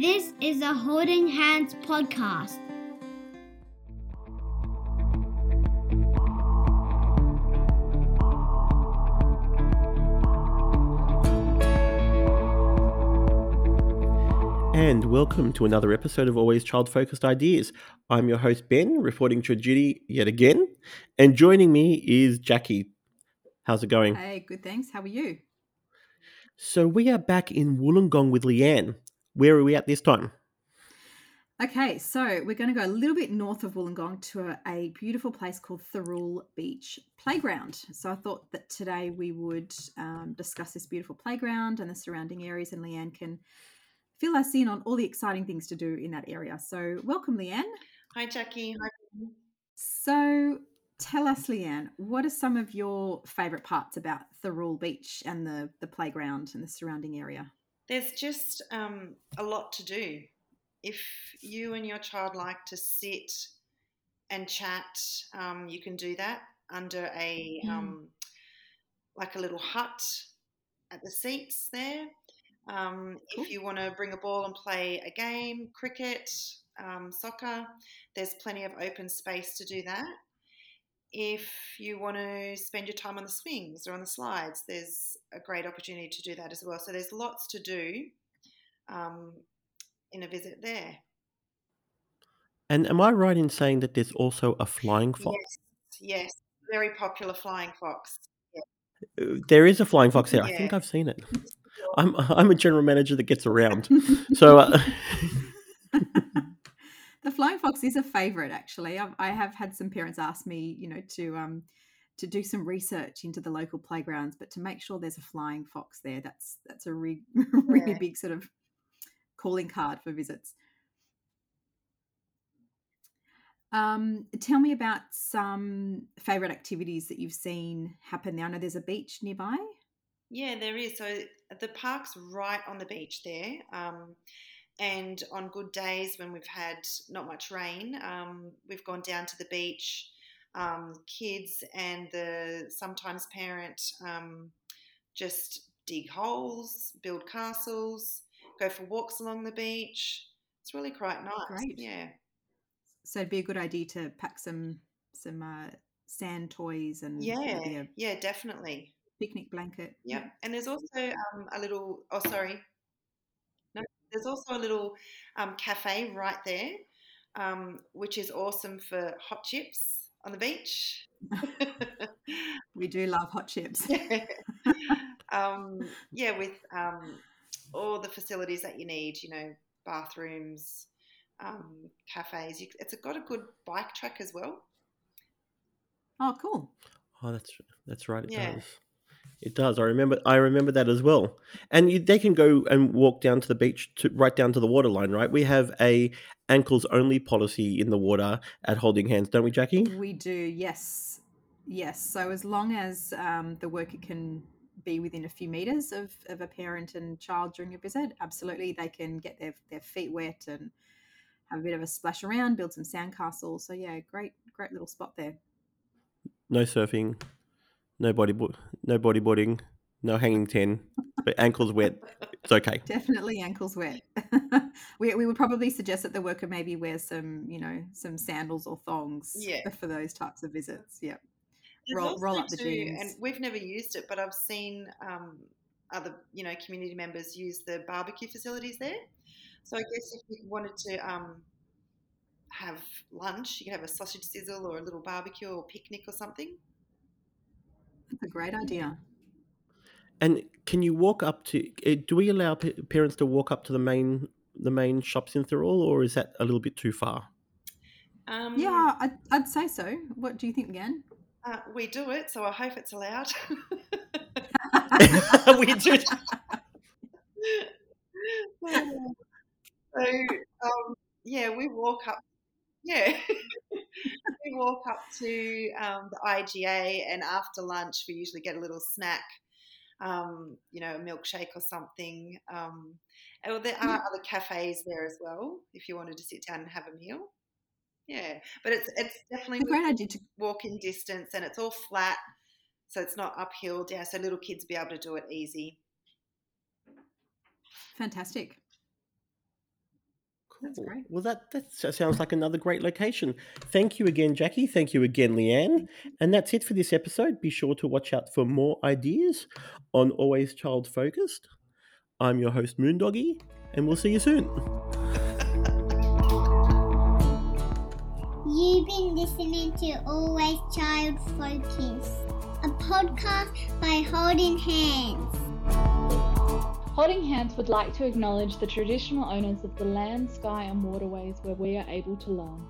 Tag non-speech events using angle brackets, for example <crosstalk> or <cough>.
This is a Holding Hands podcast. And welcome to another episode of Always Child Focused Ideas. I'm your host, Ben, reporting to duty yet again. And joining me is Jackie. How's it going? Hey, good thanks. How are you? So, we are back in Wollongong with Leanne. Where are we at this time? Okay, so we're going to go a little bit north of Wollongong to a, a beautiful place called Thirroul Beach Playground. So I thought that today we would um, discuss this beautiful playground and the surrounding areas, and Leanne can fill us in on all the exciting things to do in that area. So welcome, Leanne. Hi, Jackie. Hi. So tell us, Leanne, what are some of your favourite parts about Thirroul Beach and the, the playground and the surrounding area? There's just um, a lot to do. If you and your child like to sit and chat, um, you can do that under a Mm. um, like a little hut at the seats there. Um, Cool. If you want to bring a ball and play a game, cricket, um, soccer, there's plenty of open space to do that. If you want to spend your time on the swings or on the slides, there's a great opportunity to do that as well. So there's lots to do um, in a visit there. And am I right in saying that there's also a flying fox? Yes, yes, very popular flying fox. Uh, There is a flying fox there. I think I've seen it. I'm, <laughs> I'm a general manager that gets around. <laughs> So, uh, <laughs> flying fox is a favorite actually I've, i have had some parents ask me you know to um to do some research into the local playgrounds but to make sure there's a flying fox there that's that's a re- <laughs> really Yeah. big sort of calling card for visits um, tell me about some favorite activities that you've seen happen there. I know there's a beach nearby. Yeah, there is. So the park's right on the beach there. Um, and on good days when we've had not much rain, um, we've gone down to the beach. Um, kids and the sometimes parent um, just dig holes, build castles, go for walks along the beach. It's really quite nice. Great. Yeah. So it'd be a good idea to pack some some uh, sand toys and Yeah. Yeah, definitely. picnic blanket. Yep. And there's also um, a little, oh, sorry. No, there's also a little um, cafe right there, um, which is awesome for hot chips on the beach. We do love hot chips. yeah. <laughs> um, yeah, with um, all the facilities that you need, you know, bathrooms, um, cafes. You, it's got a good bike track as well. Oh, cool. oh, that's that's right. It Yeah. does. It does. I remember. I remember that as well. And you, they can go and walk down to the beach, to right down to the waterline. Right. We have a ankles only policy in the water at Holding Hands, don't we, Jackie? We do, yes. Yes. So as long as um, the worker can be within a few meters of, of a parent and child during a visit, absolutely, they can get their, their feet wet and have a bit of a splash around, build some sandcastles. So yeah, great, great little spot there. No surfing, no body, no bodyboarding, no hanging ten, but ankles wet. It's okay. <laughs> Definitely ankles wet. <laughs> we, we would probably suggest that the worker maybe wear some, you know, some sandals or thongs Yeah. for those types of visits. Yeah. Roll- roll up the too- jeans. And we've never used it, but I've seen um, other, you know, community members use the barbecue facilities there. So I guess if you wanted to um, have lunch, you could have a sausage sizzle or a little barbecue or picnic or something. That's a great idea. And can you walk up to? eh, Do we allow parents to walk up to the main the main shops in Thirroul, or is that a little bit too far? Um, Yeah, I'd, I'd say so. What do you think, Leanne? uh, we do it, so I hope it's allowed. <laughs> we do. <laughs> so um, yeah, we walk up. Yeah, we <laughs> walk up to um, the IGA, and after lunch, we usually get a little snack. Um, you know, a milkshake or something. Um, and well, there are other cafes there as well if you wanted to sit down and have a meal. Yeah, but it's it's definitely It's a great idea to walk in distance, and it's all flat, so it's not uphill down. So little kids be able to do it easy. fantastic. That's great. Well, that that sounds like another great location. Thank you again, Jackie. Thank you again, Leanne. And that's it for this episode. Be sure to watch out for more ideas on Always Child Focused. I'm your host, Moondoggy, and we'll see you soon. You've been listening to Always Child Focus, a podcast by Holding Hands. Holding Hands would like to acknowledge the traditional owners of the land, sky, and waterways where we are able to learn.